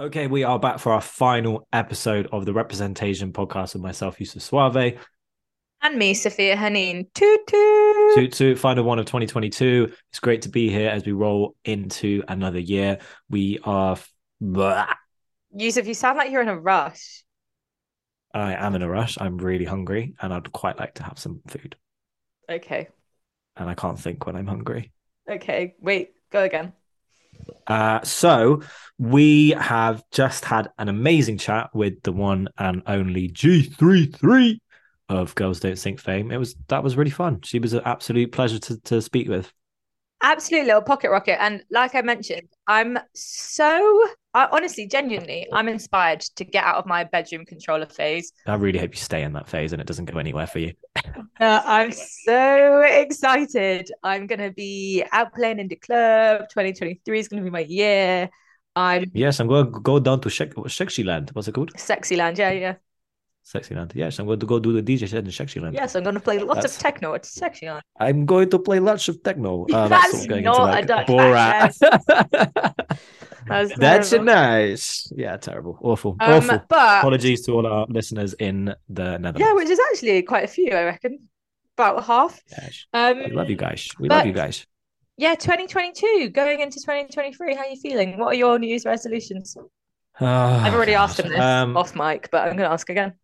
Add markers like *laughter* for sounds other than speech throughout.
Okay, we are back for our final episode of the Representation podcast with myself, Yusuf Suave. And me, Sophia Haneen. Toot toot. To, to final one of 2022. It's great to be here as we roll into another year. We are. Blah. Yusuf, you sound like you're in a rush. I am in a rush. I'm really hungry and I'd quite like to have some food. Okay. And I can't think when I'm hungry. Okay. Wait, go again. Uh, so we have just had an amazing chat with the one and only G33 of Girls Don't Sync fame. It was that was really fun. She was an absolute pleasure to, to speak with. Absolute little pocket rocket. And like I mentioned, I'm so I, honestly, genuinely, I'm inspired to get out of my bedroom controller phase. I really hope you stay in that phase and it doesn't go anywhere for you. *laughs* Uh, I'm so excited. I'm going to be out playing in the club. 2023 is going to be my year. I'm Yes, I'm going to go down to Shek- Land. What's it called? sexy land. Yeah, yeah. Sexyland. Yes, I'm going to go do the DJ set in Sexyland. Yes, I'm going to play lots That's- of techno. It's sexy land. I'm going to play lots of techno. Uh, That's of going not a into Dutch like Borat. That's *laughs* That's nice. Yeah, terrible. Awful. Um, Awful. but Apologies to all our listeners in the Netherlands. yeah, which is actually quite a few, I reckon. About half. Um, We love you guys. We but- love you guys. Yeah, 2022, going into 2023. How are you feeling? What are your New Year's resolutions? I've already asked him this Um, off mic, but I'm going to ask again.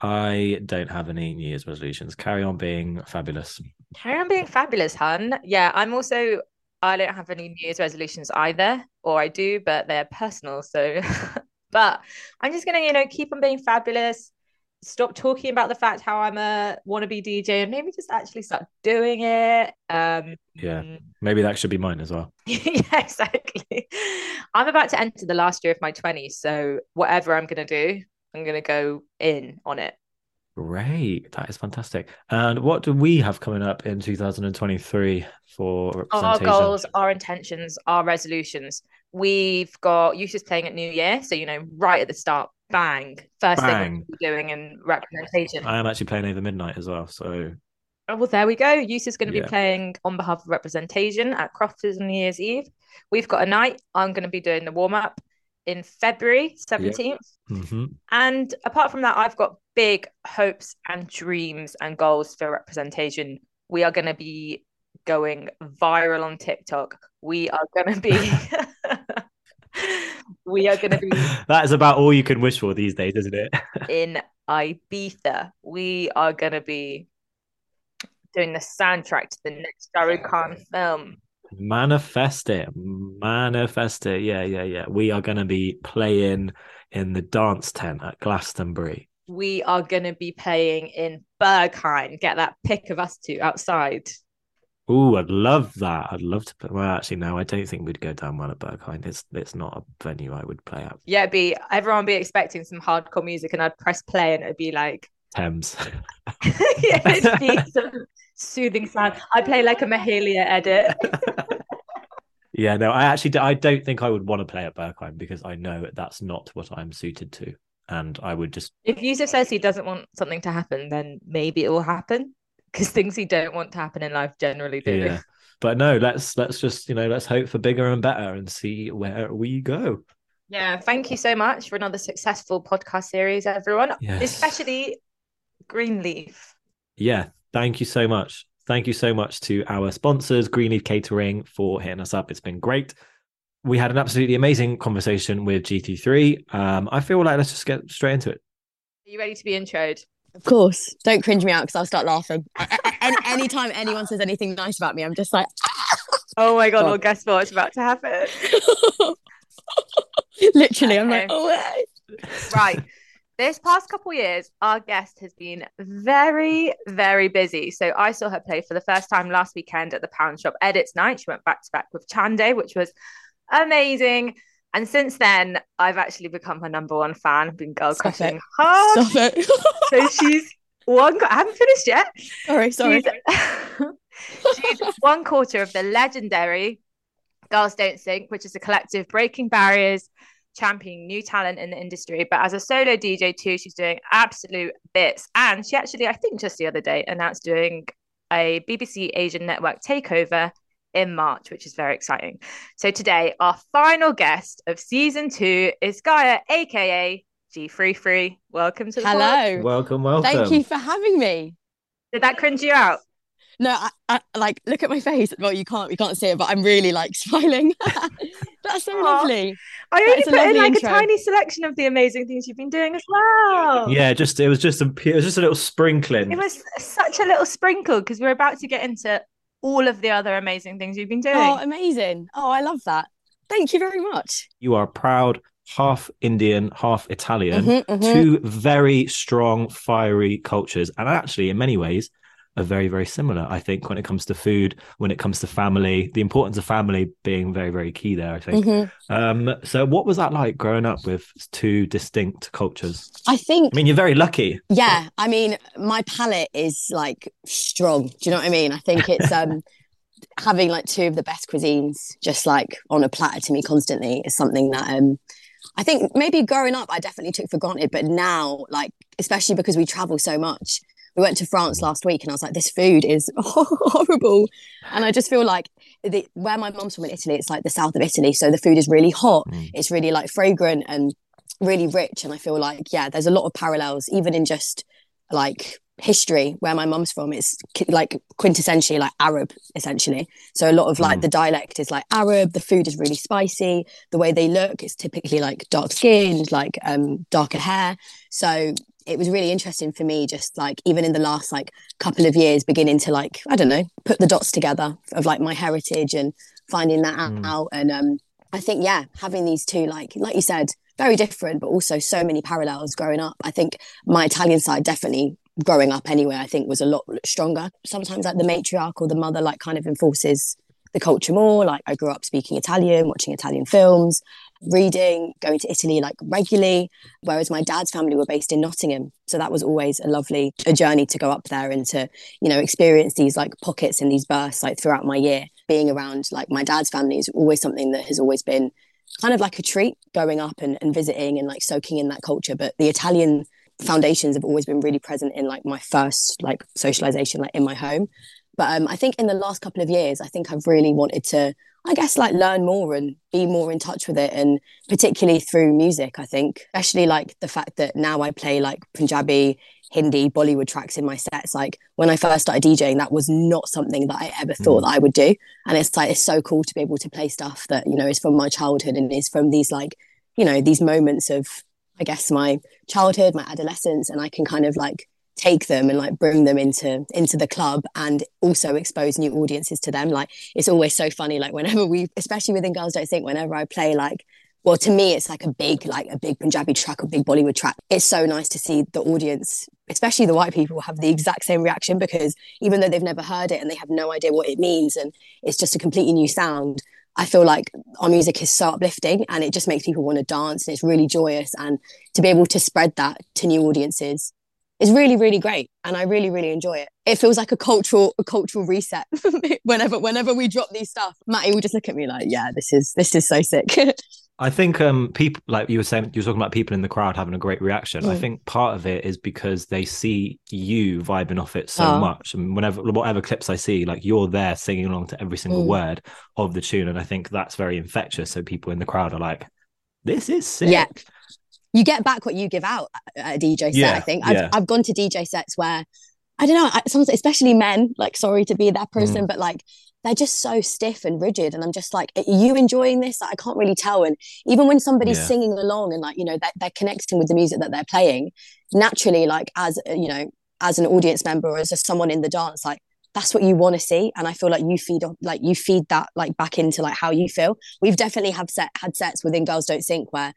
I don't have any New Year's resolutions. Carry on being fabulous. Carry on being fabulous, hun. Yeah, I'm also, I don't have any New Year's resolutions either, or I do, but they're personal. So, *laughs* but I'm just going to, you know, keep on being fabulous. Stop talking about the fact how I'm a wannabe DJ and maybe just actually start doing it. Um, Yeah. Maybe that should be mine as well. *laughs* yeah, exactly. I'm about to enter the last year of my 20s. So, whatever I'm going to do, I'm going to go in on it. Great. That is fantastic. And what do we have coming up in 2023 for our goals, our intentions, our resolutions. We've got Yusuf's playing at New Year, so you know, right at the start, bang, first Bang. thing we're doing in representation. I am actually playing over midnight as well. So Oh, well, there we go. Yusuf's going to Yeah. be playing on behalf of representation at Crofters on New Year's Eve. We've got a night. I'm going to be doing the warm up in February 17th. mhm. And apart from that, I've got big hopes and dreams and goals for representation. We are going to be going viral on TikTok. We are going to be. *laughs* we are going to be *laughs* that is about all you can wish for these days, isn't it? *laughs* in Ibiza. We are going to be doing the soundtrack to the next Shah Rukh Khan film. Manifest it. Manifest it. Yeah, yeah, yeah. We are going to be playing in the dance tent at Glastonbury. We are going to be playing in Berghain. Get that pic of us two outside. Ooh, I'd love that. I'd love to. Play well, actually, no, I don't think we'd go down well at Berghain. It's it's not a venue I would play at. Yeah, it'd be everyone be expecting some hardcore music, and I'd press play, and it'd be like, *laughs* Thames. yeah, it'd be *laughs* some soothing sound. I play like a Mahalia edit. *laughs* yeah, no, I actually I don't think I would want to play at Berghain because I know that's not what I'm suited to, and I would just If Yusuf says he doesn't want something to happen, then maybe it will happen because things he don't want to happen in life generally do. yeah. But no, let's let's just you know let's hope for bigger and better and see where we go. Yeah, thank you so much for another successful podcast series, everyone. Yes. Especially Greenleaf. Yeah, thank you so much. Thank you so much to our sponsors, Greenleaf Catering, for hitting us up. It's been great. We had an absolutely amazing conversation with GT3. Um, I feel like let's just get straight into it. Are you ready to be introed? Of course. Don't cringe me out because I'll start laughing. A- a- Any anytime anyone says anything nice about me, I'm just like, *laughs* Oh my god, God. well, guess what's about to happen? *laughs* literally, I'm like, oh, wait. right. This past couple years, our guest has been very, very busy. So I saw her play for the first time last weekend at the Pound Shop Edits Night. She went back to back with Chande, which was amazing. And since then, I've actually become her number one fan. I've been girl Stop crushing it. hard. Stop it. *laughs* So she's one. I haven't finished yet. sorry, sorry. She's, *laughs* she's one quarter of the legendary Girls Don't Sync, which is a collective breaking barriers, championing new talent in the industry. But as a solo DJ too, she's doing absolute bits. And she actually, I think just the other day, announced doing a BBC Asian Network takeover in March, which is very exciting. So today, our final guest of season two is Gaia, aka G Free Free. Welcome to the pod. Hello. Welcome, welcome. Thank you for having me. Did that cringe you out? No, I, I like look at my face. Well, you can't you can't see it, but I'm really like *laughs* smiling. *laughs* That's so Aw. lovely. I only put in like intro. a tiny selection of the amazing things you've been doing as well. Yeah, just it was just a it was just a little sprinkling. It was such a little sprinkle because we're about to get into all of the other amazing things you've been doing. Oh, amazing. Oh, I love that. Thank you very much. You are proud, half Indian, half Italian. Mhm, mhm. Two very strong, fiery cultures, and actually, in many ways, are very, very similar. I think when it comes to food, when it comes to family, the importance of family being very, very key there. I think. Mhm. Um, so, what was that like growing up with two distinct cultures? I think I mean, you're very lucky. Yeah, I mean, my palate is like strong. Do you know what I mean? I think it's um *laughs* having like two of the best cuisines just like on a platter to me constantly is something that um I think maybe growing up I definitely took for granted, but now like especially because we travel so much. We went to France last week and I was like, this food is *laughs* horrible. And I just feel like the, where my mum's from in Italy, it's like the south of Italy. So the food is really hot. Mm. It's really like fragrant and really rich. And I feel like, yeah, there's a lot of parallels, even in just like history where my mum's from. It's like quintessentially like Arab, essentially. So a lot of like Mm. the dialect is like Arab. The food is really spicy. The way they look is typically like dark skinned, like um, darker hair. So it was really interesting for me, just like even in the last like couple of years, beginning to like I don't know, put the dots together of like my heritage and finding that Mm. out. And um, I think yeah, having these two like like you said, very different, but also so many parallels growing up. I think my Italian side definitely growing up anyway, I think was a lot stronger. Sometimes like the matriarch or the mother like kind of enforces the culture more. Like I grew up speaking Italian, watching Italian films, reading, going to Italy like regularly. Whereas my dad's family were based in Nottingham. So that was always a lovely a journey to go up there and to, you know, experience these like pockets and these bursts like throughout my year. Being around like my dad's family is always something that has always been kind of like a treat going up and, and visiting and like soaking in that culture. But the Italian foundations have always been really present in like my first like socialization like in my home but um, i think in the last couple of years i think i've really wanted to i guess like learn more and be more in touch with it and particularly through music i think. Especially like the fact that now i play like punjabi hindi bollywood tracks in my sets. Like when i first started djing that was not something that i ever thought mm. that i would do. And it's like it's so cool to be able to play stuff that you know is from my childhood and is from these like you know these moments of I guess my childhood, my adolescence, and I can kind of like take them and like bring them into into the club and also expose new audiences to them. Like it's always so funny. Like whenever we, especially within Girls Don't Sync, whenever I play like. Well, to me, it's like a big, like a big Punjabi track, a big Bollywood track. It's so nice to see the audience, especially the white people, have the exact same reaction because even though they've never heard it and they have no idea what it means, and it's just a completely new sound, I feel like our music is so uplifting and it just makes people want to dance and it's really joyous. And to be able to spread that to new audiences is really, really great. And I really, really enjoy it. It feels like a cultural, a cultural reset. *laughs* whenever, whenever we drop these stuff, Matty will just look at me like, yeah, this is, this is so sick. *laughs* I think um people like you were saying you were talking about people in the crowd having a great reaction. I Mm. think part of it is because they see you vibing off it so Oh. much. And whenever whatever clips I see, like you're there singing along to every single Mm. word of the tune. And I think that's very infectious. So people in the crowd are like, This is sick. Yeah. You get back what you give out at a DJ set. Yeah, I think I've yeah. I've gone to DJ sets where I don't know. I, sometimes, especially men, like sorry to be that person, but like they're just so stiff and rigid, and I'm just like, are you enjoying this? Like, I can't really tell. And even when somebody's Yeah. singing along and like you know they're, they're connecting with the music that they're playing, naturally, like as uh, you know, as an audience member or as a, someone in the dance, like that's what you want to see and i feel like you feed off like you feed that like back into like how you feel we've definitely have set had sets within girls don't sync where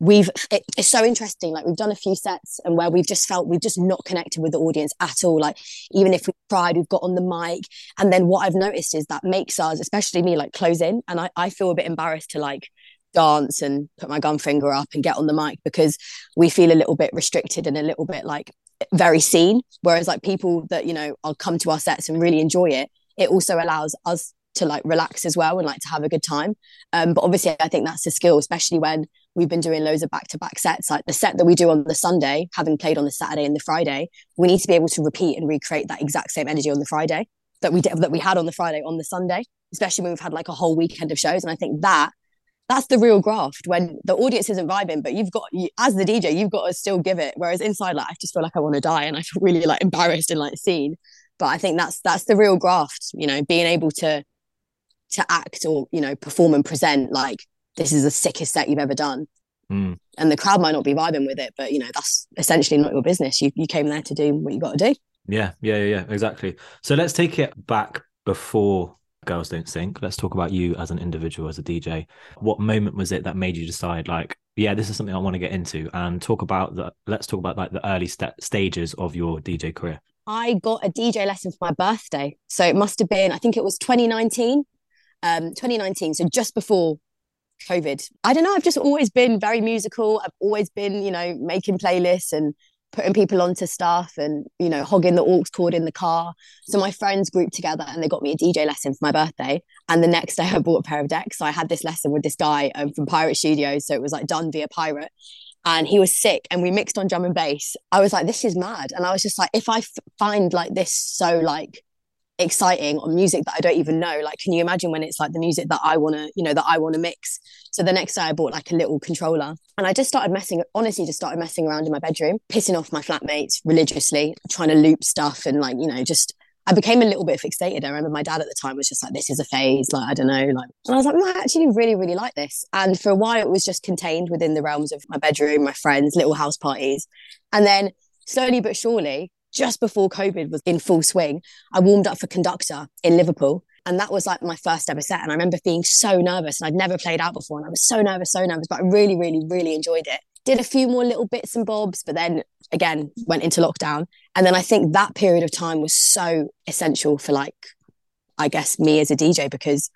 we've it, it's so interesting like we've done a few sets and where we've just felt we've just not connected with the audience at all like even if we tried we've got on the mic. And then what i've noticed is that makes us especially me like close in. And i, I feel a bit embarrassed to like dance and put my gun finger up and get on the mic because we feel a little bit restricted and a little bit like very seen. Whereas like people that you know i'll come to our sets and really enjoy it it also allows us to like relax as well and like to have a good time. Um but obviously i think that's a skill especially when we've been doing loads of back-to-back sets like the set that we do on the sunday having played on the saturday and the friday we need to be able to repeat and recreate that exact same energy on the friday that we did that we had on the Friday on the Sunday, especially when we've had like a whole weekend of shows. And I think that that's the real graft when the audience isn't vibing, but you've got as the DJ, you've got to still give it. Whereas inside, like I just feel like I want to die and I feel really like embarrassed and like seen. But I think that's that's the real graft, you know, being able to to act or you know perform and present like this is the sickest set you've ever done. Mm. And the crowd might not be vibing with it, but you know that's essentially not your business. You you came there to do what you got to do. Yeah, yeah, yeah, exactly. So let's take it back before Girls Don't Sync. Let's talk about you as an individual, as a DJ. What moment was it that made you decide, like, yeah, this is something I want to get into, and talk about the. Let's talk about like the early st- stages of your DJ career. I got a DJ lesson for my birthday, so it must have been. I think it was 2019. Um, 2019. So just before COVID. I don't know. I've just always been very musical. I've always been, you know, making playlists and putting people onto stuff and, you know, hogging the aux cord in the car. So my friends grouped together and they got me a DJ lesson for my birthday. And the next day *laughs* I bought a pair of decks. So I had this lesson with this guy um, from Pirate Studios. So it was like done via Pirate. And he was sick and we mixed on drum and bass. I was like, this is mad. And I was just like, if I f- find like this so like exciting on music that I don't even know. Like, can you imagine when it's like the music that I want to, you know, that I want to mix? So the next day I bought like a little controller and I just started messing, honestly, just started messing around in my bedroom, pissing off my flatmates religiously, trying to loop stuff and like, you know, just I became a little bit fixated. I remember my dad at the time was just like, this is a phase. Like, I don't know. Like, and I was like, I actually really, really like this. And for a while, it was just contained within the realms of my bedroom, my friends, little house parties. And then slowly but surely, just before COVID was in full swing, I warmed up for conductor in Liverpool. And that was like my first ever set. And I remember being so nervous and I'd never played out before. And I was so nervous, so nervous, but I really, really, really enjoyed it. Did a few more little bits and bobs, but then again went into lockdown. And then I think that period of time was so essential for like, I guess, me as a DJ because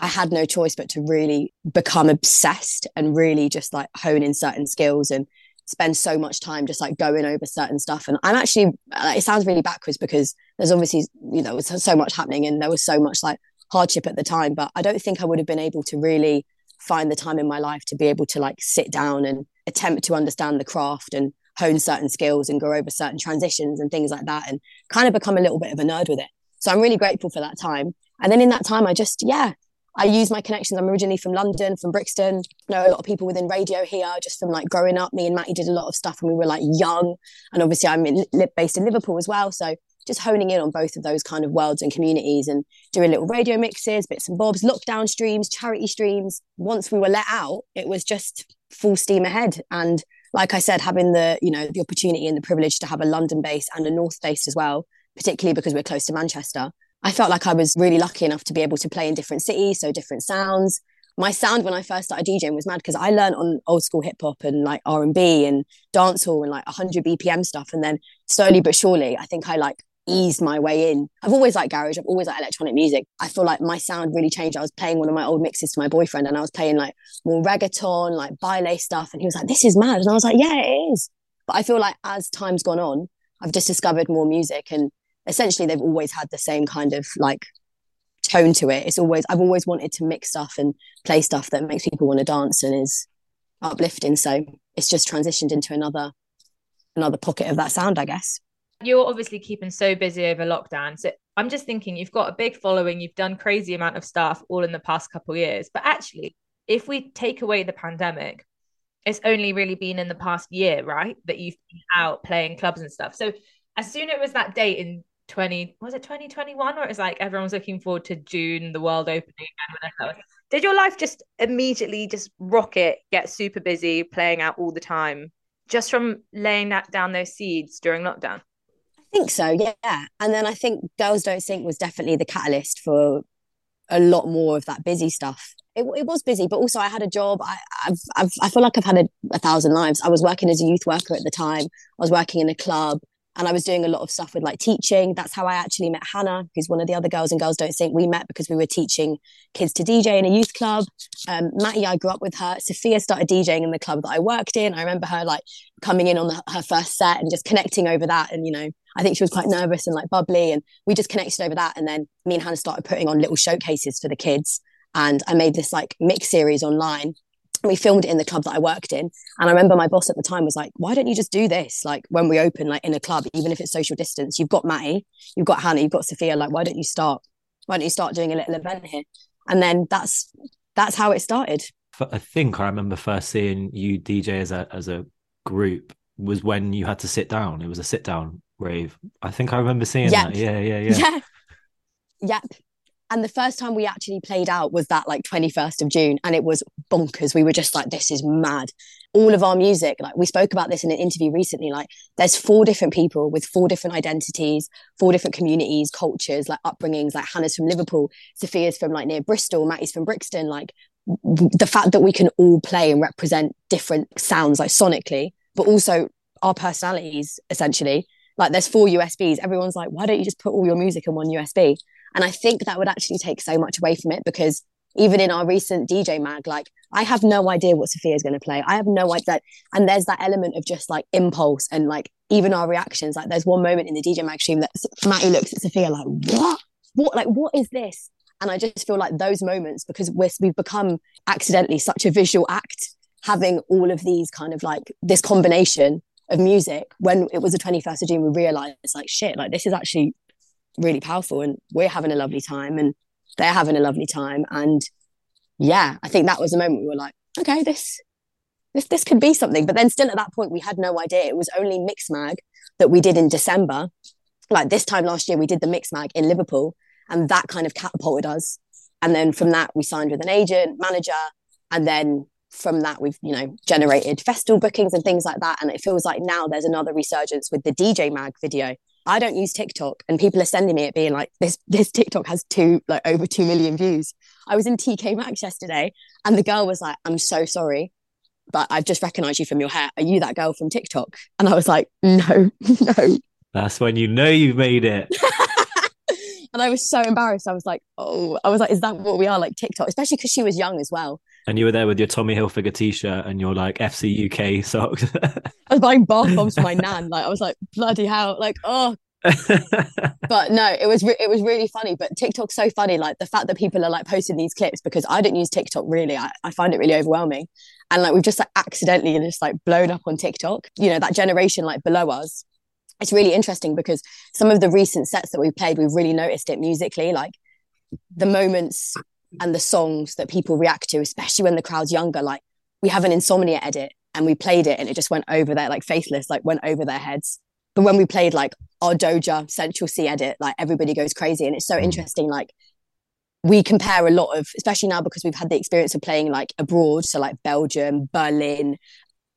I had no choice but to really become obsessed and really just like hone in certain skills and spend so much time just like going over certain stuff. And I'm actually, it sounds really backwards because there's obviously, you know, was so much happening and there was so much like hardship at the time. But I don't think I would have been able to really find the time in my life to be able to like sit down and attempt to understand the craft and hone certain skills and go over certain transitions and things like that and kind of become a little bit of a nerd with it. So I'm really grateful for that time. And then in that time, I just, yeah, I use my connections. I'm originally from London, from Brixton. Know a lot of people within radio here, just from like growing up. Me and Matty did a lot of stuff when we were like young, and obviously I'm in, based in Liverpool as well. So just honing in on both of those kind of worlds and communities, and doing little radio mixes, bits and bobs, lockdown streams, charity streams. Once we were let out, it was just full steam ahead. And like I said, having the you know the opportunity and the privilege to have a London base and a North base as well, particularly because we're close to Manchester I felt like I was really lucky enough to be able to play in different cities, so different sounds. My sound when I first started DJing was mad because I learned on old school hip hop and like R and B and dancehall and like 100 BPM stuff, and then slowly but surely, I think I like eased my way in. I've always liked garage. I've always liked electronic music. I feel like my sound really changed. I was playing one of my old mixes to my boyfriend, and I was playing like more reggaeton, like baile stuff, and he was like, "This is mad," and I was like, "Yeah, it is." But I feel like as time's gone on, I've just discovered more music and essentially they've always had the same kind of like tone to it. It's always I've always wanted to mix stuff and play stuff that makes people want to dance and is uplifting. So it's just transitioned into another another pocket of that sound, I guess. You're obviously keeping so busy over lockdown. So I'm just thinking you've got a big following, you've done crazy amount of stuff all in the past couple years. But actually, if we take away the pandemic, it's only really been in the past year, right? That you've been out playing clubs and stuff. So as soon as it was that date in 20 was it 2021 or it was like everyone was looking forward to June the world opening did your life just immediately just rocket get super busy playing out all the time just from laying that down those seeds during lockdown? I think so yeah. And then I think Girls Don't Sync was definitely the catalyst for a lot more of that busy stuff. It, it was busy but also I had a job. I I've, I've, i feel like I've had a, a thousand lives. I was working as a youth worker at the time. I was working in a club and I was doing a lot of stuff with like teaching. That's how I actually met Hannah, who's one of the other girls in Girls Don't Sync. We met because we were teaching kids to DJ in a youth club. Um, Matty, I grew up with her. Sophia started DJing in the club that I worked in. I remember her like coming in on the, her first set and just connecting over that. And, you know, I think she was quite nervous and like bubbly. And we just connected over that. And then me and Hannah started putting on little showcases for the kids. And I made this like mix series online we filmed it in the club that I worked in. And I remember my boss at the time was like, why don't you just do this? Like when we open, like in a club, even if it's social distance, you've got Matty, you've got Hannah, you've got Sophia. Like, why don't you start? Why don't you start doing a little event here? And then that's that's how it started. I think I remember first seeing you DJ as a as a group was when you had to sit down. It was a sit down rave. I think I remember seeing Yep. that. Yeah, yeah, yeah. Yeah. *laughs* Yep. And the first time we actually played out was that like 21st of June. And it was bonkers. We were just like, this is mad. All of our music, like we spoke about this in an interview recently, like there's four different people with four different identities, four different communities, cultures, like upbringings. Like Hannah's from Liverpool, Sophia's from like near Bristol, Matty's from Brixton. Like the fact that we can all play and represent different sounds, like sonically, but also our personalities, essentially. Like there's four USBs. Everyone's like, why don't you just put all your music in one USB? And I think that would actually take so much away from it because even in our recent DJ mag, like I have no idea what Sophia is going to play. I have no idea. And there's that element of just like impulse and like even our reactions. Like there's one moment in the DJ mag stream that Matty looks at Sophia like, what? What? Like, what is this? And I just feel like those moments, because we're, we've become accidentally such a visual act, having all of these kind of like this combination of music. When it was the 21st of June, we realized like, shit, like this is actually really powerful and we're having a lovely time and they're having a lovely time and yeah i think that was the moment we were like okay this this this could be something. But then still at that point we had no idea. It was only mix mag that we did in december. Like this time last year we did the mix mag in liverpool and that kind of catapulted us. And then from that we signed with an agent manager and then from that we've you know generated festival bookings and things like that. And it feels like now there's another resurgence with the dj mag video I don't use TikTok, and people are sending me it being like, "This this TikTok has two like over two million views." I was in TK Maxx yesterday, and the girl was like, "I'm so sorry, but I've just recognised you from your hair. Are you that girl from TikTok?" And I was like, "No, *laughs* no." That's when you know you've made it. *laughs* and I was so embarrassed. I was like, "Oh," I was like, "Is that what we are like TikTok?" Especially because she was young as well. And you were there with your Tommy Hilfiger t-shirt and your like FC UK socks. I was buying bath bombs for my nan. Like I was like, "Bloody hell!" Like, oh *laughs* but no it was re- it was really funny but tiktok's so funny like the fact that people are like posting these clips because i don't use tiktok really I, I find it really overwhelming and like we've just like accidentally just like blown up on tiktok you know that generation like below us it's really interesting because some of the recent sets that we've played we've really noticed it musically like the moments and the songs that people react to especially when the crowd's younger like we have an insomnia edit and we played it and it just went over their like faceless like went over their heads but when we played like our Doja Central Cee edit, like everybody goes crazy. And it's so mm. interesting. Like we compare a lot of, especially now because we've had the experience of playing like abroad. So like Belgium, Berlin,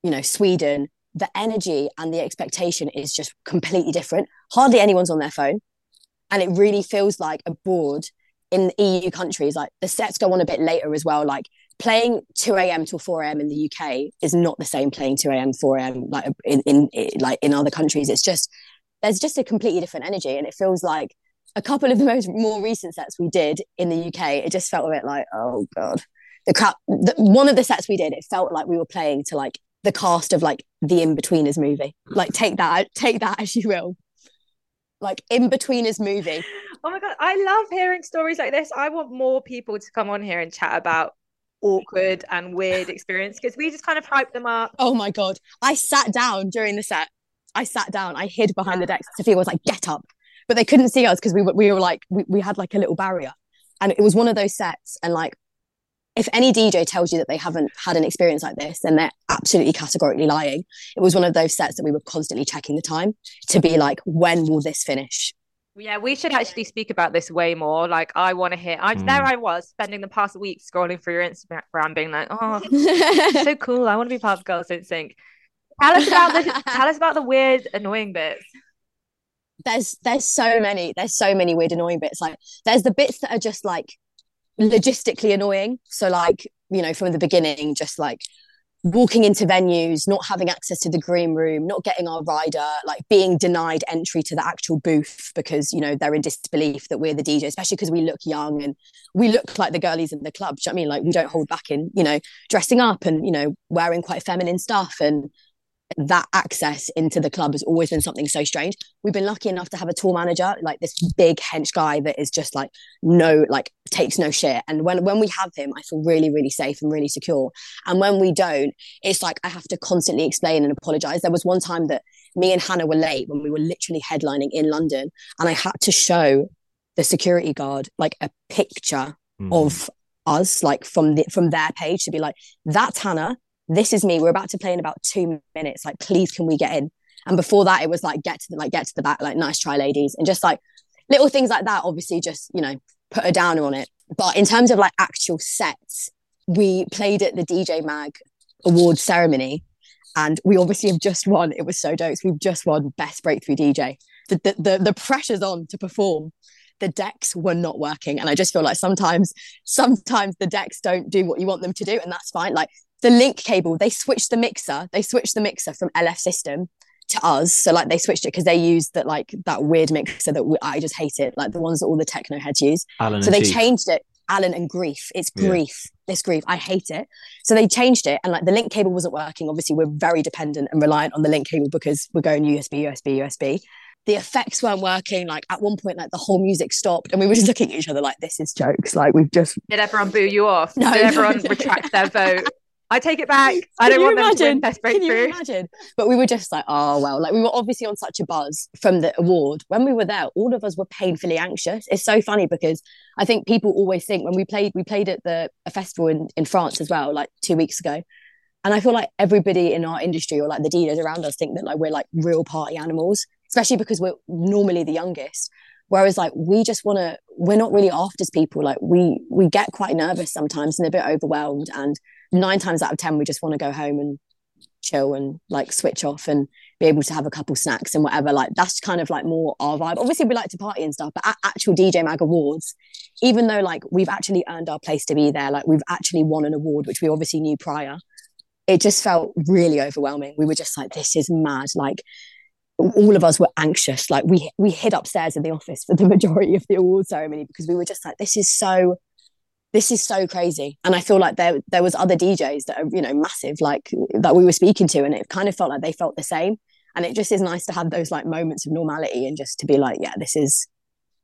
you know, Sweden, the energy and the expectation is just completely different. Hardly anyone's on their phone. And it really feels like abroad in EU countries, like the sets go on a bit later as well. Like playing 2 a.m. till 4 a.m. in the UK is not the same playing 2 a.m. 4 a.m. like in, in, in like in other countries. It's just there's just a completely different energy, and it feels like a couple of the most more recent sets we did in the UK. It just felt a bit like oh god, the crap. The, one of the sets we did, it felt like we were playing to like the cast of like the Inbetweeners movie. Like take that, take that as you will. Like Inbetweeners movie. Oh my god, I love hearing stories like this. I want more people to come on here and chat about awkward and weird *sighs* experience because we just kind of hype them up. Oh my god. I sat down during the set. I sat down. I hid behind the desk. Sophia was like, "Get up," but they couldn't see us because we were we were like we, we had like a little barrier, and it was one of those sets. And like, if any DJ tells you that they haven't had an experience like this, then they're absolutely categorically lying. It was one of those sets that we were constantly checking the time to be like, when will this finish? Yeah, we should actually speak about this way more. Like, I want to hear. I Mm. there I was spending the past week scrolling through your Instagram, being like, "Oh, *laughs* so cool! I want to be part of Girls Don't Sync." Tell us about the *laughs* tell us about the weird, annoying bits. there's there's so many there's so many weird annoying bits like there's the bits that are just like logistically annoying. So like you know from the beginning just like walking into venues not having access to the green room not getting our rider like being denied entry to the actual booth because you know they're in disbelief that we're the dj especially because we look young and we look like the girlies in the club. You know i mean? Like we don't hold back in you know dressing up and you know wearing quite feminine stuff and that access into the club has always been something so strange. We've been lucky enough to have a tour manager, like this big hench guy that is just like no, like takes no shit. And when when we have him, I feel really, really safe and really secure. And when we don't, it's like I have to constantly explain and apologize. There was one time that me and Hannah were late when we were literally headlining in London, and I had to show the security guard like a picture mm. of us, like from the from their page, to be like, "That's Hannah. This is me. We're about to play in about two minutes. Like, please, can we get in?" And before that, it was like, "Get to the like, get to the back. Like, nice try, ladies," and just like little things like that. Obviously, just you know, put a downer on it. But in terms of like actual sets, we played at the DJ Mag award ceremony and we obviously have just won. It was so dope. We've just won Best Breakthrough DJ. The, the, the, the pressure's on to perform. The decks were not working. And I just feel like sometimes, sometimes the decks don't do what you want them to do. And that's fine. Like the link cable, they switched the mixer. They switched the mixer from LF system to us. So like they switched it because they used that like that weird mixer that we, I just hate it, like the ones that all the techno heads use. Alan so they Chief. changed it. Allen and Heath. It's grief. Yeah. This grief. I hate it. So they changed it, and like the link cable wasn't working. Obviously, we're very dependent and reliant on the link cable because we're going USB, USB, USB. The effects weren't working. Like at one point, like the whole music stopped, and we were just looking at each other like, "This is jokes." Like we've just did everyone boo you off? No, did everyone *laughs* retract their vote? I take it back. Can I don't want imagine? them to win Best Breakthrough. Can you imagine? But we were just like, oh well, like we were obviously on such a buzz from the award. When we were there, all of us were painfully anxious. It's so funny because I think people always think when we played, we played at the a festival in, in France as well, like two weeks ago. And I feel like everybody in our industry or like the dealers around us think that like we're like real party animals, especially because we're normally the youngest. Whereas like we just want to, we're not really afters people. Like we we get quite nervous sometimes and a bit overwhelmed and nine times out of ten we just want to go home and chill and like switch off and be able to have a couple snacks and whatever. Like that's kind of like more our vibe. Obviously we like to party and stuff but at actual dj mag awards even though like we've actually earned our place to be there like we've actually won an award which we obviously knew prior it just felt really overwhelming. We were just like this is mad. Like all of us were anxious. Like we we hid upstairs in the office for the *laughs* majority of the award ceremony because we were just like this is so this is so crazy. And i feel like there there was other djs that are you know massive like that we were speaking to and it kind of felt like they felt the same. And it just is nice to have those like moments of normality and just to be like yeah this is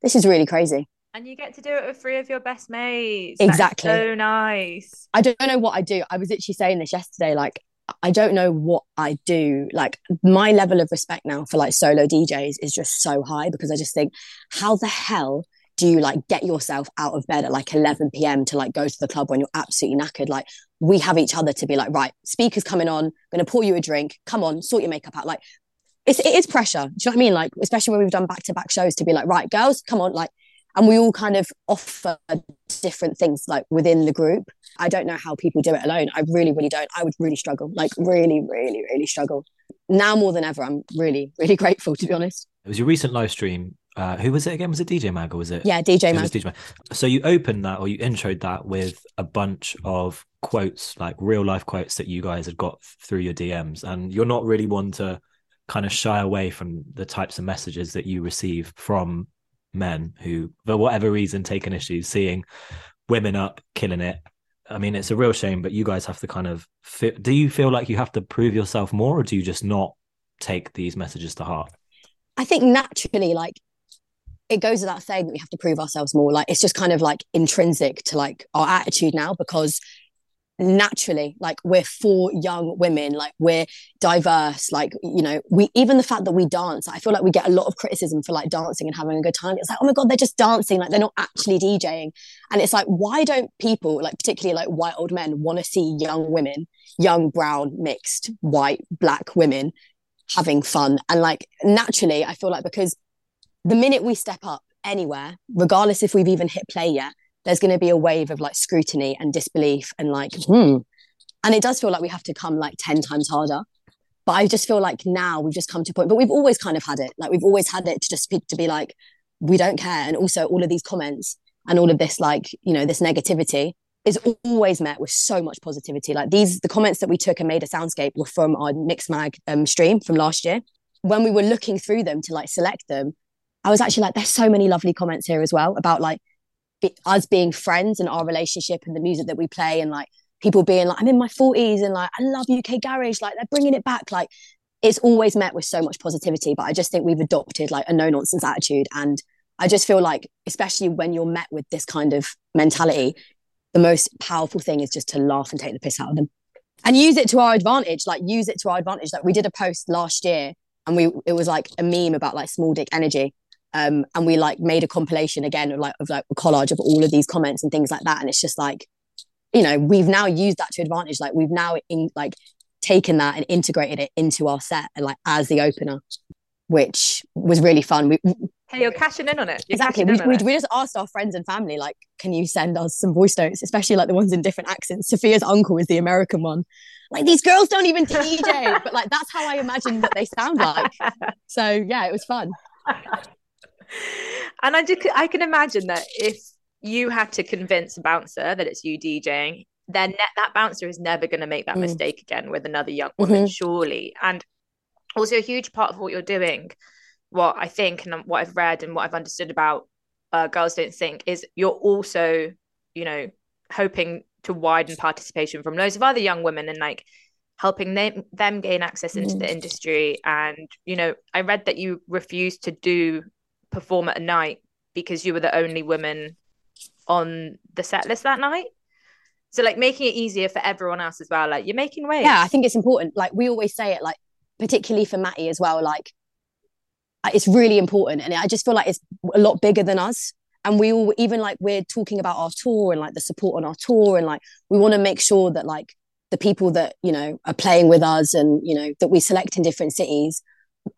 this is really crazy. And you get to do it with three of your best mates. Exactly. so nice. I don't know what i do. I was actually saying this yesterday like I don't know what I do. Like my level of respect now for like solo DJs is just so high because I just think, how the hell do you like get yourself out of bed at like 11 p.m. to like go to the club when you're absolutely knackered? Like we have each other to be like, right, speakers coming on, to pour you a drink. Come on, sort your makeup out. Like it's, it is pressure. Do you know what I mean? Like, especially when we've done back to back shows to be like, right, girls, come on. Like, and we all kind of offer different things like within the group. I don't know how people do it alone. I really, really don't. I would really struggle, like really, really, really struggle. Now more than ever, I'm really, really *laughs* grateful to be honest. It was your recent live stream uh, who was it again? Was it DJ Mag or was it? Yeah, DJ Mag. DJ Mag. So you opened that or you introed that with a bunch of quotes, like real life quotes that you guys had got through your DMs, and you're not really one to kind of shy away from the types of messages that you receive from men who, for whatever reason, take an issue seeing women up killing it. I mean, it's a real shame, but you guys have to kind of. do you feel like you have to prove yourself more, or do you just not take these messages to heart? I think naturally, like it goes without saying that we have to prove ourselves more. Like it's just kind of like intrinsic to like our attitude now because naturally like we're four young women like we're diverse like you know we even the fact that we dance i feel like we get a lot of criticism for like dancing and having a good time. It's like oh my god they're just dancing like they're not actually djing. And it's like why don't people like particularly like white old men want to see young women young brown mixed white black women having fun? And like naturally i feel like because the minute we step up anywhere, regardless if we've even hit play yet, there's going to be a wave of like scrutiny and disbelief and like, hmm. And it does feel like we have to come like 10 times harder. But I just feel like now we've just come to a point, but we've always kind of had it. Like we've always had it to just be, to be like, we don't care. And also all of these comments and all of this, like, you know, this negativity is always met with so much positivity. Like these, the comments that we took and made a soundscape were from our Mixmag um, stream from last year. When we were looking through them to like select them, I was actually like, there's so many lovely comments here as well about like be, us being friends and our relationship and the music that we play and like people being like, I'm in my 40s and like, I love UK Garage. Like they're bringing it back. Like it's always met with so much positivity. But I just think we've adopted like a no nonsense attitude. And I just feel like, especially when you're met with this kind of mentality, the most powerful thing is just to laugh and take the piss out of them and use it to our advantage. Like use it to our advantage. Like we did a post last year and we it was like a meme about like small dick energy. Um, and we like made a compilation again of like of like a collage of all of these comments and things like that. And it's just like, you know, we've now used that to advantage. Like we've now in like taken that and integrated it into our set and like as the opener, which was really fun. We, hey, you're cashing in on it. You're exactly. We, we, we, just asked our friends and family, like, can you send us some voice notes, especially like the ones in different accents. Sophia's uncle is the American one. Like these girls don't even DJ, but like that's how I imagine what they sound like. *laughs* So yeah, it was fun. *laughs* and I just I can imagine that if you had to convince a bouncer that it's you DJing, then that bouncer is never going to make that mm. mistake again with another young woman, mm-hmm. surely. And also, a huge part of what you're doing, what I think and what I've read and what I've understood about uh, Girls Don't Sync is you're also, you know, hoping to widen participation from loads of other young women and like helping them them gain access into mm. the industry. And you know, I read that you refused to do perform at a night because you were the only woman on the set list that night. So like making it easier for everyone else as well. Like you're making waves. Yeah, I think it's important. Like we always say it, like particularly for Matty as well. Like uh, it's really important, and I just feel like it's a lot bigger than us. And we all even like we're talking about our tour and like the support on our tour, and like we want to make sure that like the people that you know are playing with us and you know that we select in different cities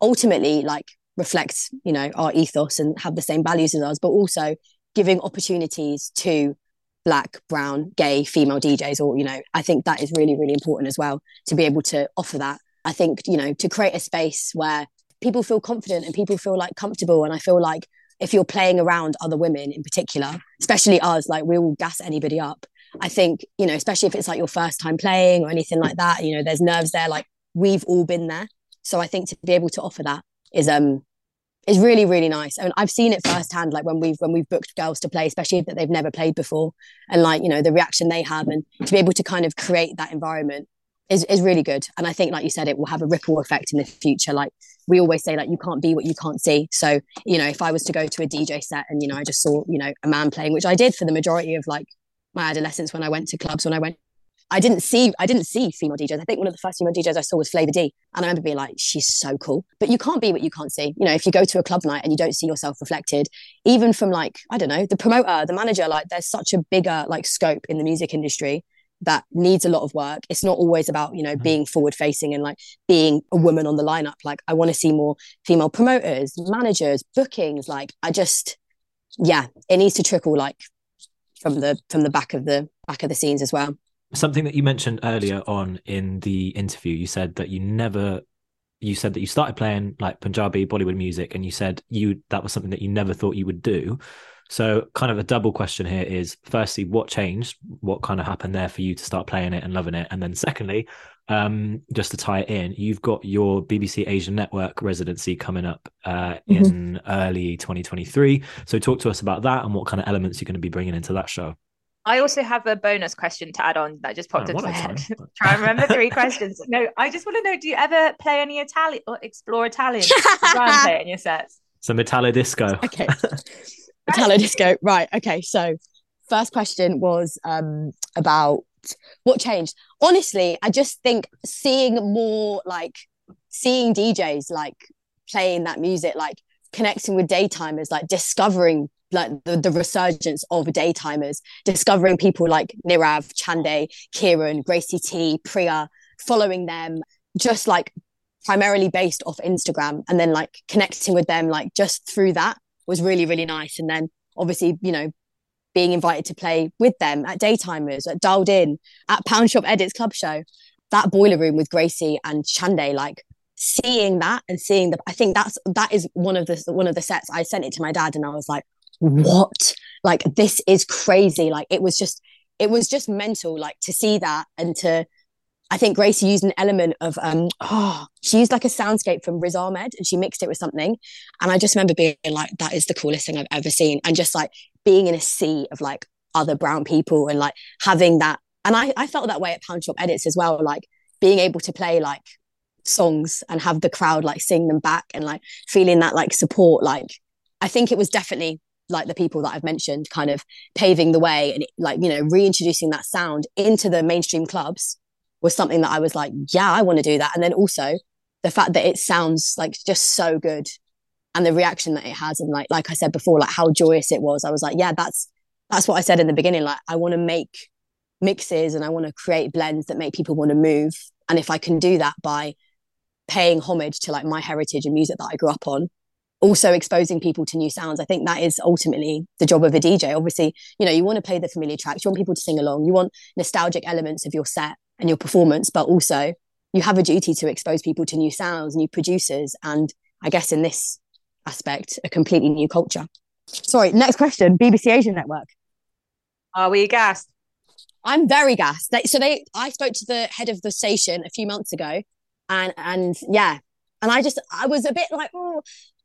ultimately like reflect you know our ethos and have the same values as us but also giving opportunities to black brown gay female djs or you know i think that is really really important as well to be able to offer that. I think you know to create a space where people feel confident and people feel like comfortable. And i feel like if you're playing around other women in particular especially us like we will gas anybody up. I think you know especially if it's like your first time playing or anything like that you know there's nerves there like we've all been there. So i think to be able to offer that is um is really really nice. And i've seen it firsthand like when we've when we've booked girls to play especially that they've never played before. And like you know the reaction they have and to be able to kind of create that environment is, is really good. And i think like you said it will have a ripple effect in the future. Like we always say like you can't be what you can't see. So you know if i was to go to a dj set and you know i just saw you know a man playing which i did for the majority of like my adolescence when i went to clubs when i went I didn't see I didn't see female DJs. I think one of the first female DJs I saw was Flava D, and I remember being like, "She's so cool." But you can't be what you can't see. You know, if you go to a club night and you don't see yourself reflected, even from like I don't know the promoter, the manager, like there's such a bigger like scope in the music industry that needs a lot of work. It's not always about you know mm-hmm. being forward facing and like being a woman on the lineup. Like I want to see more female promoters, managers, bookings. Like I just yeah, it needs to trickle like from the from the back of the back of the scenes as well something that you mentioned earlier on in the interview you said that you never you said that you started playing like punjabi bollywood music and you said you that was something that you never thought you would do. So kind of a double question here is firstly what changed? What kind of happened there for you to start playing it and loving it? And then secondly um, just to tie it in you've got your bbc asian network residency coming up uh, mm-hmm. in early 2023 so talk to us about that and what kind of elements you're going to be bringing into that show I also have a bonus question to add on that just popped oh, into my head. *laughs* Try and remember three questions. No, I just want to know: Do you ever play any Italian or explore Italian? *laughs* Try and play it in your sets. Some Italo disco. Okay, *laughs* Italo disco. Right. Okay. So, first question was um, about what changed. Honestly, I just think seeing more like seeing DJs like playing that music, like connecting with daytimers, like discovering like the, the resurgence of daytimers, discovering people like Nirav, Chande, Kieran, Gracie T, Priya, following them, just like primarily based off Instagram, and then like connecting with them like just through that was really really nice. And then obviously you know being invited to play with them at daytimers, at dialed in, at Pound Shop Edits Club Show, that boiler room with Gracie and Chande, like seeing that and seeing the I think that's that is one of the one of the sets I sent it to my dad and I was like what? Like this is crazy. Like it was just it was just mental like to see that and to I think Gracie used an element of um oh she used like a soundscape from Riz Ahmed and she mixed it with something. And I just remember being like that is the coolest thing I've ever seen. And just like being in a sea of like other brown people and like having that. And I I felt that way at Pound Shop Edits as well like being able to play like songs and have the crowd like sing them back and like feeling that like support like i think it was definitely like the people that i've mentioned kind of paving the way and like you know reintroducing that sound into the mainstream clubs was something that i was like yeah i want to do that. And then also the fact that it sounds like just so good and the reaction that it has and like like i said before like how joyous it was i was like yeah that's that's what i said in the beginning like i want to make mixes and i want to create blends that make people want to move. And if i can do that by paying homage to like my heritage and music that I grew up on also exposing people to new sounds. I think that is ultimately the job of a dj obviously you know you want to play the familiar tracks. You want people to sing along. You want nostalgic elements of your set and your performance but also you have a duty to expose people to new sounds new producers and i guess in this aspect a completely new culture. Sorry next question. Bbc asian network. Are we gassed? I'm very gassed. So they i spoke to the head of the station a few months ago and and yeah. And i just i was a bit like oh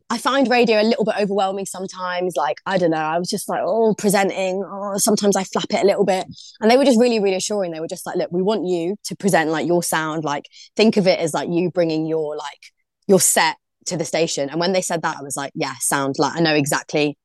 I find radio a little bit overwhelming sometimes. Like, I don't know, I was just like, oh, presenting. Oh, sometimes I flap it a little bit. And they were just really reassuring. They were just like, look, we want you to present like your sound. Like, think of it as like you bringing your like your set to the station. And when they said that, I was like, yeah, sound like I know exactly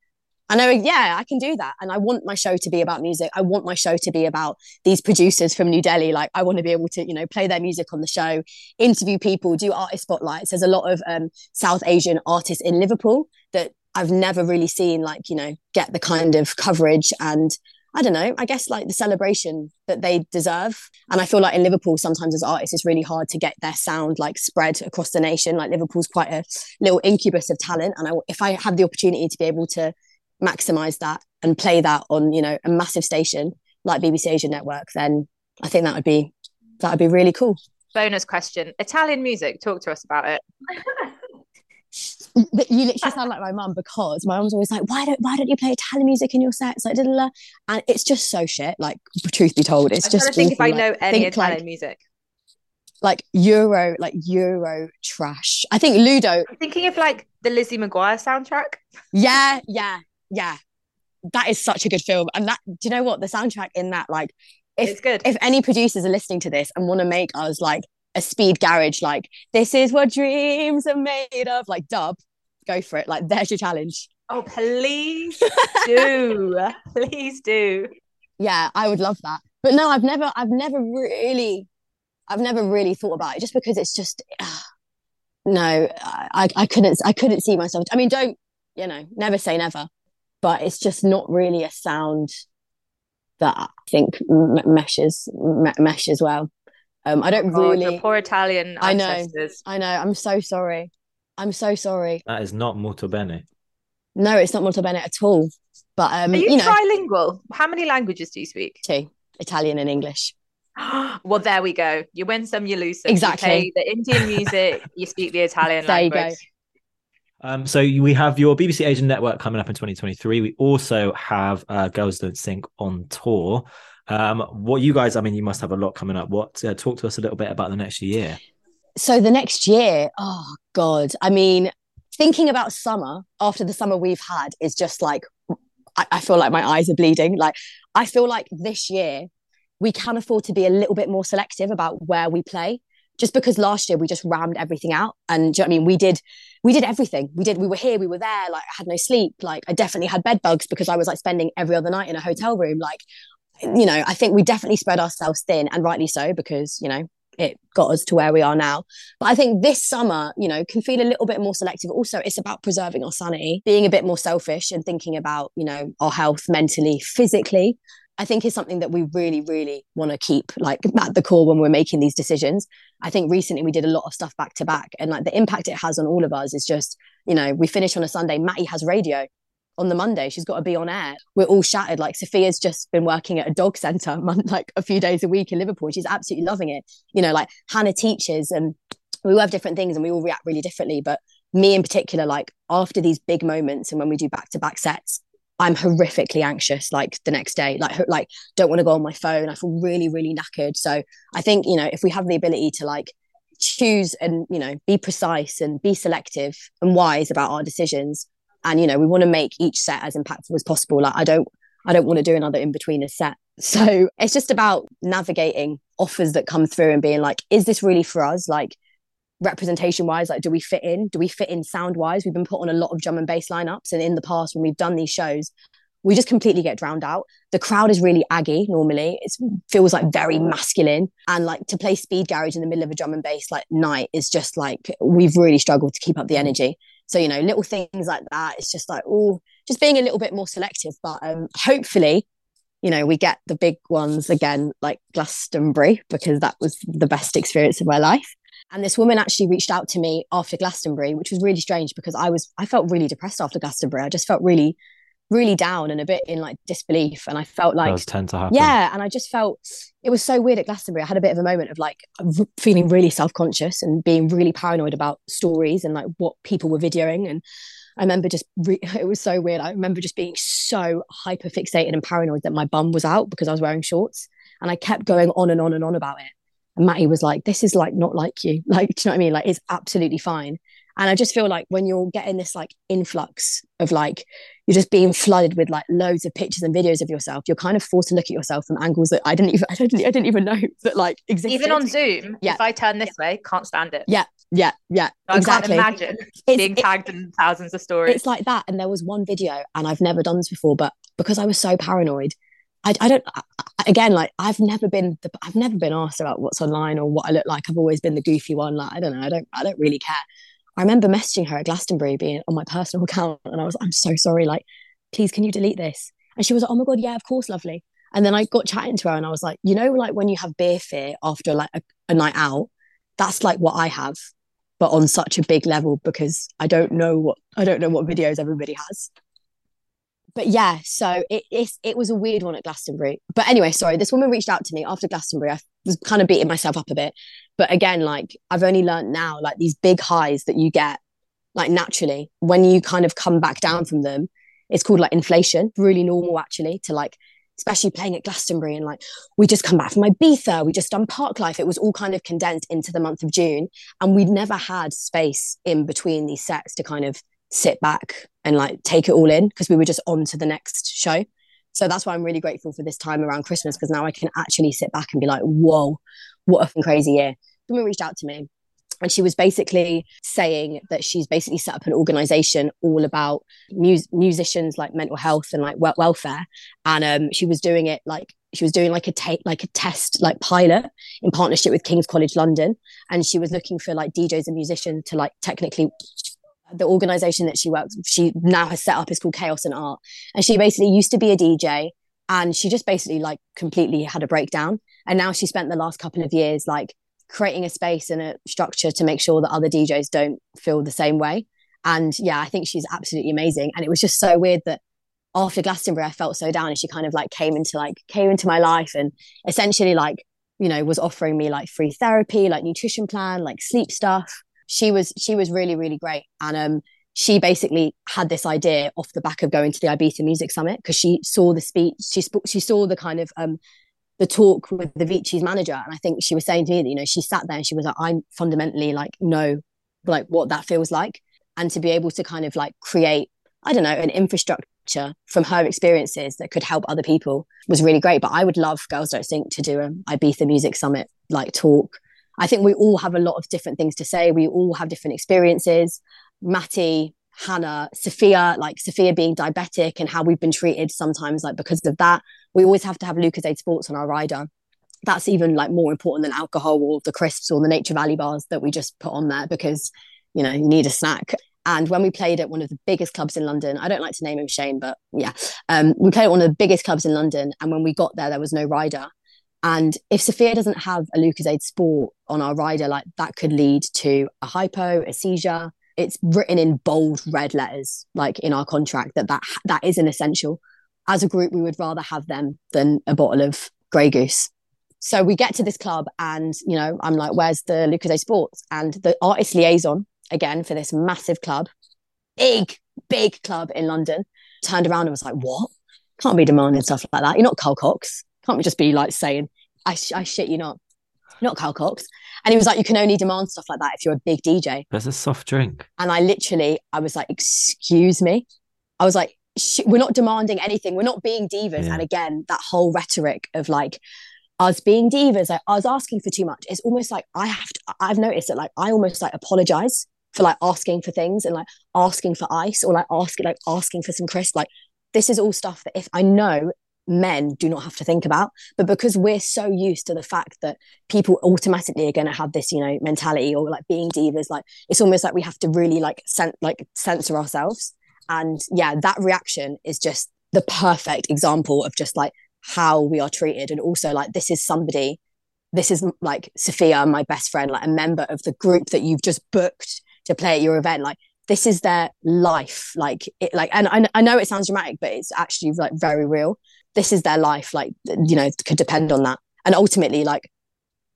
I know, yeah, I can do that. And I want my show to be about music. I want my show to be about these producers from New Delhi. Like, I want to be able to, you know, play their music on the show, interview people, do artist spotlights. There's a lot of um, South Asian artists in Liverpool that I've never really seen, like, you know, get the kind of coverage and I don't know, I guess like the celebration that they deserve. And I feel like in Liverpool, sometimes as artists, it's really hard to get their sound like spread across the nation. Like Liverpool's quite a little incubus of talent. And I, if I have the opportunity to be able to maximize that and play that on you know a massive station like BBC Asia Network, then I think that would be that would be really cool. Bonus question: Italian music. Talk to us about it. you literally sound like my mum because my mum's always like, "Why don't Why don't you play Italian music in your sets?" Like, da-da-da. and it's just so shit. Like, truth be told, it's I'm just. think awful. if I know like, any Italian like, music, like Euro, like Euro trash. I think Ludo. I'm thinking of like the Lizzie McGuire soundtrack. Yeah, yeah, yeah, that is such a good film. And that, do you know what? The soundtrack in that, like, if it's good. if any producers are listening to this and want to make us like a speed garage, like this is what dreams are made of, like dub, go for it. Like, there's your challenge. Oh, please *laughs* do, please do. Yeah, I would love that. But no, I've never, I've never really, I've never really thought about it, just because it's just. Uh, *sighs* no, I, I couldn't, I couldn't see myself. I mean, don't, you know, never say never but it's just not really a sound that I think m- meshes m- meshes well. Um, I don't Oh, really. your poor Italian I know. I know. I'm so sorry. I'm so sorry. That is not molto bene. No, it's not molto bene at all. But um, Are you, you know, trilingual? How many languages do you speak? two Italian and English. *gasps* well, there we go. You win some, you lose some. Exactly. You play the Indian music, you speak the Italian There you go. language. Um, so we have your BBC Asian Network coming up in 2023. We also have uh, Girls Don't Sync on tour. Um, what you guys? I mean, you must have a lot coming up. What? Uh, talk to us a little bit about the next year. So the next year, oh God, I mean, thinking about summer after the summer we've had is just like, I, I feel like my eyes are bleeding. Like, I feel like this year we can afford to be a little bit more selective about where we play. Just because last year we just rammed everything out, and you know I mean? We did, we did everything. We did. We were here. We were there. Like I had no sleep. Like I definitely had bed bugs because I was like spending every other night in a hotel room. Like, you know, I think we definitely spread ourselves thin, and rightly so because you know it got us to where we are now. But I think this summer, you know, can feel a little bit more selective. Also, it's about preserving our sanity, being a bit more selfish and thinking about, you know, our health mentally, physically. I think is something that we really, really want to keep like at the core when we're making these decisions. I think recently we did a lot of stuff back to back and like the impact it has on all of us is just, you know, we finish on a Sunday, Matty has radio on the Monday. She's got to be on air. We're all shattered. Like Sophia's just been working at a dog centre *laughs* like a few days a week in Liverpool. She's absolutely loving it. You know, like Hannah teaches and we all have different things and we all react really differently. But me in particular, like after these big moments and when we do back to back sets, I'm horrifically anxious like the next day, like like don't want to go on my phone. I feel really, really knackered. So I think, you know, if we have the ability to like choose and, you know, be precise and be selective and wise about our decisions, and you know we want to make each set as impactful as possible like i don't i don't want to do another in between a set *laughs* so it's just about navigating offers that come through and being like is this really for us like representation wise like do we fit in? Do we fit in sound wise we've been put on a lot of drum and bass lineups and in the past when we've done these shows we just completely get drowned out. The crowd is really aggy normally. It feels like very masculine. And like to play speed garage in the middle of a drum and bass like night is just like we've really struggled to keep up the energy. So you know little things like that it's just like oh just being a little bit more selective. But um hopefully you know, we get the big ones again, like Glastonbury, because that was the best experience of my life. And this woman actually reached out to me after Glastonbury, which was really strange because I was, I felt really depressed after Glastonbury. I just felt really, really down and a bit in like disbelief. And I felt like, Does tend to happen. yeah. And I just felt it was so weird at Glastonbury. I had a bit of a moment of like r- feeling really self conscious and being really paranoid about stories and like what people were videoing. And I remember just, re- *laughs* it was so weird. I remember just being so hyper fixated and paranoid that my bum was out because I was wearing shorts. And I kept going on and on and on about it. And Matty was like, this is like not like you. *laughs* Like, do you know what I mean? Like, it's absolutely fine. And I just feel like when you're getting this like influx of like, you're just being flooded with like loads of pictures and videos of yourself, you're kind of forced to look at yourself from angles that I didn't even, *laughs* I didn't, I didn't even know that like existed. Even on Zoom, Yeah. if I turn this way, can't stand it. Yeah, yeah, yeah, I exactly. can't imagine It's- being it- tagged in thousands of stories. it's like that. And there was one video, and I've never done this before, but because I was so paranoid, I, I don't. I, again, like I've never been. The, I've never been asked about what's online or what I look like. I've always been the goofy one. Like I don't know. I don't. I don't really care. I remember messaging her at Glastonbury, being on my personal *laughs* account, and I was, I'm so sorry. Like, please, can you delete this? And she was like, Oh my god, yeah, of course, lovely. And then I got chatting to her, and I was like, you know, like when you have beer fear after like a, a night out, that's like what I have but on such a big level because I don't know what I don't know what videos everybody has. But yeah, so it it's, it was a weird one at Glastonbury. But anyway, sorry, this woman reached out to me after Glastonbury. I was kind of beating myself up a bit. But again, like I've only learned now, like these big highs that you get, like naturally, when you kind of come back down from them, it's called like inflation. Really normal actually to like especially playing at Glastonbury and like we just come back from Ibiza, we just done Parklife. It was all kind of condensed into the month of June. And we'd never had space in between these sets to kind of sit back and like take it all in because we were just on to the next show. So that's why I'm really grateful for this time around Christmas because now I can actually sit back and be like, whoa, what a crazy year. Someone reached out to me and she was basically saying that she's basically set up an organization all about mus- musicians like mental health and like wel- welfare and um, she was doing it like she was doing like a like a test like pilot in partnership with King's College London and she was looking for like DJs and musicians to like technically the organization that she works she now has set up is called Chaos and Art. And she basically used to be a DJ and she just basically like completely had a breakdown. And now she spent the last couple of years like creating a space and a structure to make sure that other DJs don't feel the same way. And yeah I think she's absolutely amazing. And it was just so weird that after Glastonbury, I felt so down, and she kind of like came into like came into my life, and essentially like you know was offering me like free therapy, like nutrition plan, like sleep stuff. She was she was really really great, and um she basically had this idea off the back of going to the Ibiza Music Summit because she saw the speech, she sp- she saw the kind of um the talk with Avicii's manager, and I think she was saying to me that you know she sat there and she was like, I fundamentally like know like what that feels like, and to be able to kind of like create I don't know an infrastructure from her experiences that could help other people was really great. But I would love Girls Don't Sync to do a Ibiza Music Summit like talk. I think we all have a lot of different things to say. We all have different experiences. Matty, Hannah, Sophia, like Sophia being diabetic and how we've been treated sometimes like because of that. We always have to have Lucas Lucozade Sports on our rider. That's even like more important than alcohol or the crisps or the Nature Valley bars that we just put on there because you know you need a snack. And when we played at one of the biggest clubs in London, I don't like to name him Shane, but yeah, um, we played at one of the biggest clubs in London. And when we got there, there was no rider. And if Sophia doesn't have a Lucozade Sport on our rider, like that could lead to a hypo, a seizure. It's written in bold red letters, like in our contract, that that, that is an essential. As a group, we would rather have them than a bottle of Grey Goose. So we get to this club, and you know, I'm like, "Where's the Lucozade Sports?" And the artist liaison again for this massive club, big, big club in London, turned around and was like, What? Can't be demanding stuff like that. You're not Carl Cox. Can't we just be like saying, I, sh- I shit you not. Not Carl Cox. And he was like, You can only demand stuff like that if you're a big DJ. There's a soft drink. And I literally, I was like, Excuse me. I was like, Sh- We're not demanding anything. We're not being divas. Yeah. And again, that whole rhetoric of like, us being divas, like us asking for too much. It's almost like I have to, I've noticed that like I almost like apologize for like asking for things and like asking for ice or like asking like asking for some crisp. Like this is all stuff that if I know men do not have to think about, but because we're so used to the fact that people automatically are going to have this, you know, mentality or like being divas, like it's almost like we have to really like sen- like censor ourselves. And yeah, that reaction is just the perfect example of just like how we are treated. And also like this is somebody this is like sophia my best friend like a member of the group that you've just booked to play at your event. Like this is their life. Like it like and I, I know it sounds dramatic but it's actually like very real this is their life like you know could depend on that and ultimately like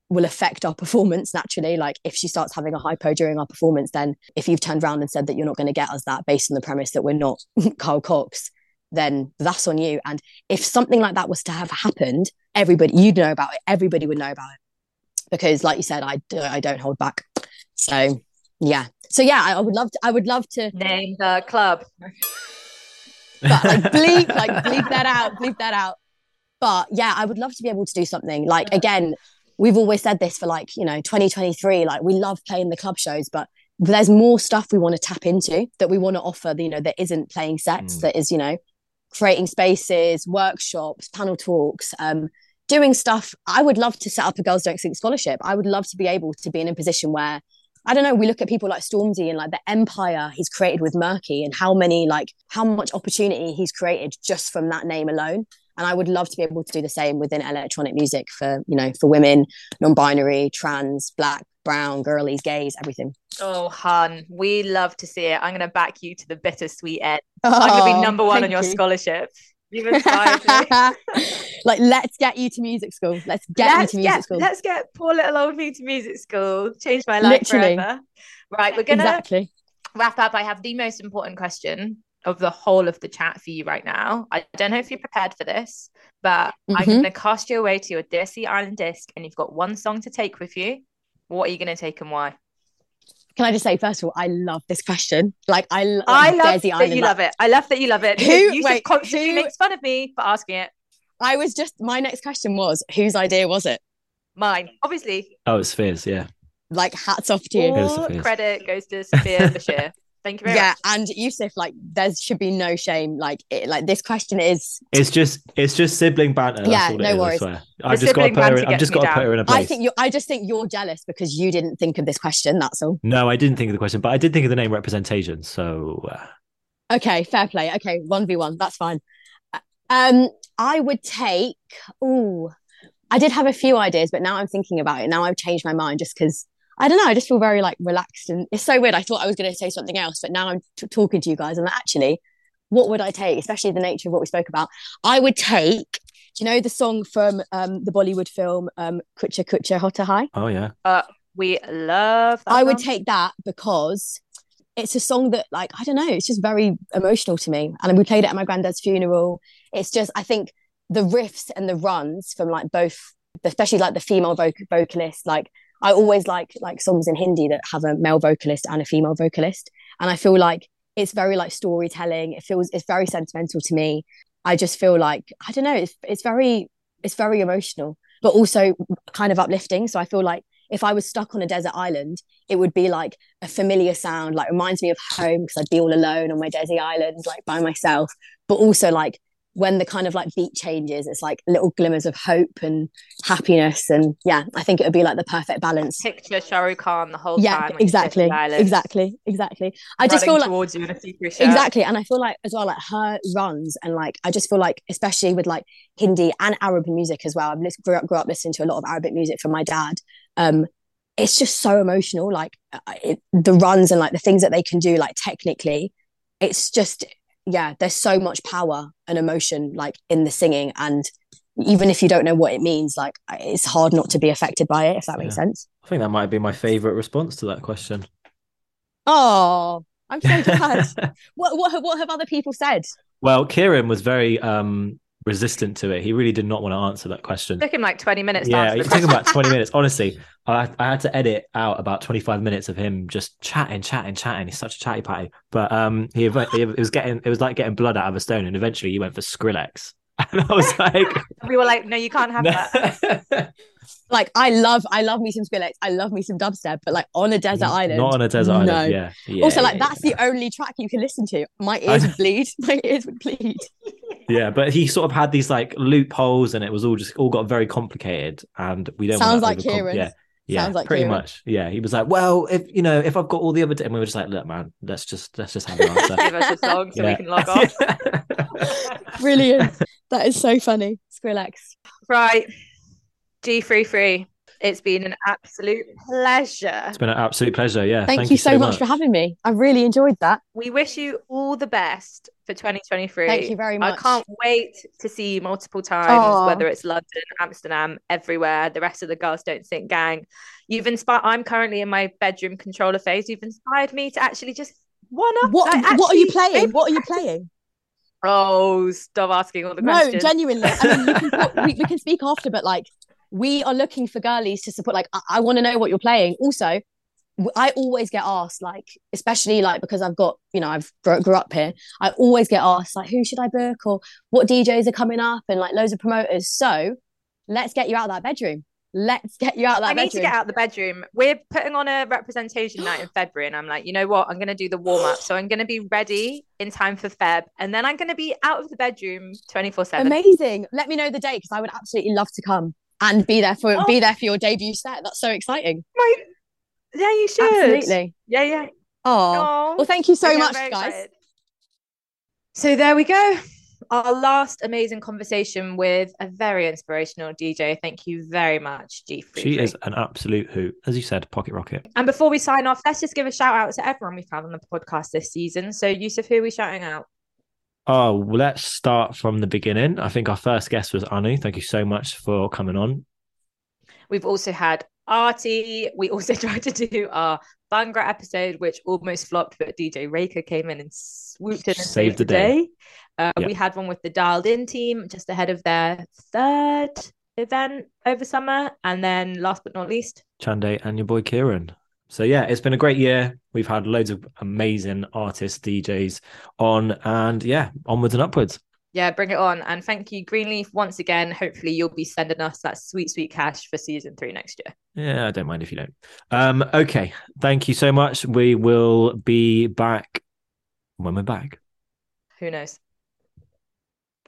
will affect our *laughs* performance naturally like if she starts having a hypo during our performance then if you've turned around and said that you're not going to get us that based on the premise that we're not *laughs* Carl Cox then that's on you. And if something like that was to have happened, everybody you'd know about it. Everybody would know about it because, like you said, I do, I don't hold back. So yeah, so yeah, I, I would love to. I would love to name the club. *laughs* But like bleep, like bleep that out, bleep that out. But yeah, I would love to be able to do something. Like again, we've always said this for like you know 2023. Like we love playing the club shows, but there's more stuff we want to tap into that we want to offer. You know, that isn't playing sets. Mm. That is you know creating spaces, workshops, panel talks, um, doing stuff. I would love to set up a Girls Don't Sync scholarship. I would love to be able to be in a position where I don't know, we look at people like Stormzy and like the empire he's created with Merky and how many like how much opportunity he's created just from that name alone. And I would love to be able to do the same within electronic music for, you know, for women, non-binary, trans, black, brown, girlies, gays, everything. Oh, hun, we love to see it. I'm going to back you to the bittersweet end. Oh, I'm going to be number one on your you. scholarship. You've inspired me. *laughs* like, let's get you to music school. Let's get let's you to music get, school. Let's get poor little old me to music school. Change my life Literally. forever. Right, we're going to exactly. wrap up. I have the most important question of the whole of the chat for you right now. I don't know if you're prepared for this, but mm-hmm. I'm going to cast you away to your Desert Island disc, and you've got one song to take with you. What are you going to take and why? Can I just say, first of all, I love this question. Like, I, like, I love that Island, you like, love it. I love that you love it. Who, you wait, constantly who, makes fun of me for asking it. I was just, my next question was, whose idea was it? Mine, obviously. Oh, it's Fizz, yeah. Like, hats off to you. All credit goes to Sophia Bashir. Thank you very yeah, much. and Yusuf, like there should be no shame. Like it, like this question is. It's just it's just sibling banter. yeah, no worries. I, I just got to put her. In, I've just got to put her in a place. I think you. I just think you're jealous because you didn't think of this question. That's all. No, I didn't think of the question, but I did think of the name representation. So. Uh... Okay, fair play. Okay, one v one. That's fine. Um, I would take. Oh, I did have a few ideas, but now I'm thinking about it. Now I've changed my mind just because I don't know. I just feel very like relaxed, and it's so weird. I thought I was going to say something else, but now I'm t- talking to you guys, and actually, what would I take? Especially the nature of what we spoke about. I would take. Do you know the song from um, the Bollywood film um, Kuch Kuch Hota Hai? Oh yeah. Uh, we love. I song. would take that because it's a song that, like, I don't know, it's just very emotional to me. And we played it at my granddad's funeral. It's just, I think the riffs and the runs from like both, especially like the female voc- vocalist, like I always like like songs in Hindi that have a male vocalist and a female vocalist, and I feel like it's very like storytelling. It feels it's very sentimental to me. I just feel like I don't know. It's it's very it's very emotional, but also kind of uplifting. So I feel like if I was stuck on a desert island, it would be like a familiar sound, like reminds me of home because I'd be all alone on my desert island, like by myself, but also like when the kind of like beat changes, it's like little glimmers of hope and happiness. And yeah, I think it would be like the perfect balance. Picture Shah Rukh Khan the whole yeah, time. Exactly. Exactly. Exactly. I just feel like towards you in a Exactly. And I feel like as well, like her runs and like I just feel like, especially with like Hindi and Arabic music as well. I grew up, grew up listening to a lot of Arabic music from my dad. Um, it's just so emotional. Like it, the runs and like the things that they can do, like technically, it's just yeah, there's so much power and emotion like in the singing, and even if you don't know what it means, like it's hard not to be affected by it. If that makes yeah. sense. I think that might be my favorite response to that question. Oh, I'm so *laughs* glad. what what what have other people said? Well, Kieran was very um resistant to it. He really did not want to answer that question. It took him like 20 minutes. Yeah, it took him about 20 minutes. Honestly, I, I had to edit out about 25 minutes of him just chatting, chatting, chatting. He's such a chatty patty. But um, he, he it was getting it was like getting blood out of a stone, and eventually he went for Skrillex. And *laughs* I was like, we were like, no, you can't have that. *laughs* Like I love, I love me some Skrillex. I love me some dubstep, but like on a desert island, not on a desert no. island. Yeah. yeah also, like yeah, that's yeah. the only track you can listen to. My ears would *laughs* bleed. My ears would bleed. Yeah, but he sort of had these like loopholes, and it was all just all got very complicated, and we don't Sounds like overcom- Kieran's. Yeah, yeah, Sounds like pretty Kieran. much. Yeah, he was like, well, if you know, if I've got all the other, d-, and we were just like, look, man, let's just let's just have an answer. Give us a song so Yeah. we can log off. Brilliant. That is so funny. Skrillex. right. G33. It's been an absolute pleasure. it's been an absolute pleasure. Yeah, Thank, you so much, for having me. I really enjoyed that. We wish you all the best for 2023. Thank you very much. I can't wait to see you multiple times, Aw. whether it's London, Amsterdam, everywhere. The rest of the Girls Don't Sync gang. You've inspired. I'm currently in my bedroom controller phase. You've inspired me to actually just one up. What like, What are you playing? What are you playing? Oh, stop asking all the questions. no, genuinely. I mean, can *laughs* talk, we, we can speak after, but like, we are looking for girlies to support. Like, I, I want to know what you're playing. Also, I always get asked, like, especially like because I've got, you know, I've grew, grew up here. I always get asked, like, who should I book or what DJs are coming up and like loads of promoters. So, let's get you out of that bedroom. Let's get you out of that I need to get out the bedroom. We're putting on a representation night in *gasps* February, and I'm like, you know what? I'm going to do the warm up. So I'm going to be ready in time for Feb, and then I'm going to be out of the bedroom 24 7. Amazing. Let me know the date because I would absolutely love to come and be there for Oh. be there for your debut set. That's so exciting. Right. Yeah, you should. Absolutely. Yeah, yeah. Oh, well, thank you so much, guys. excited. So there we go. Our last amazing conversation with a very inspirational DJ. Thank you very much, G3. She is an absolute hoot, as you said, pocket rocket. And before we sign off, let's just give a shout out to everyone we've had on the podcast this season. So, Yusuf, who are we shouting out? Oh, well, let's start from the beginning. I think our first guest was Anu. Thank you so much for coming on. We've also had Artie. We also *laughs* tried to do our Bhangra episode, which almost flopped, but DJ Raker came in and swooped in and saved, the day. Uh, Yeah. We had one with the Dialed In team just ahead of their third event over summer. And then last but not least, Chande and your boy Kieran. So yeah, it's been a great year. We've had loads of amazing artists, DJs on, and yeah, onwards and upwards. Yeah, bring it on. And thank you, Greenleaf, once again. Hopefully, you'll be sending us that sweet, sweet cash for season three next year. Yeah, I don't mind if you don't. Um, okay, thank you so much. We will be back when we're back. Who knows?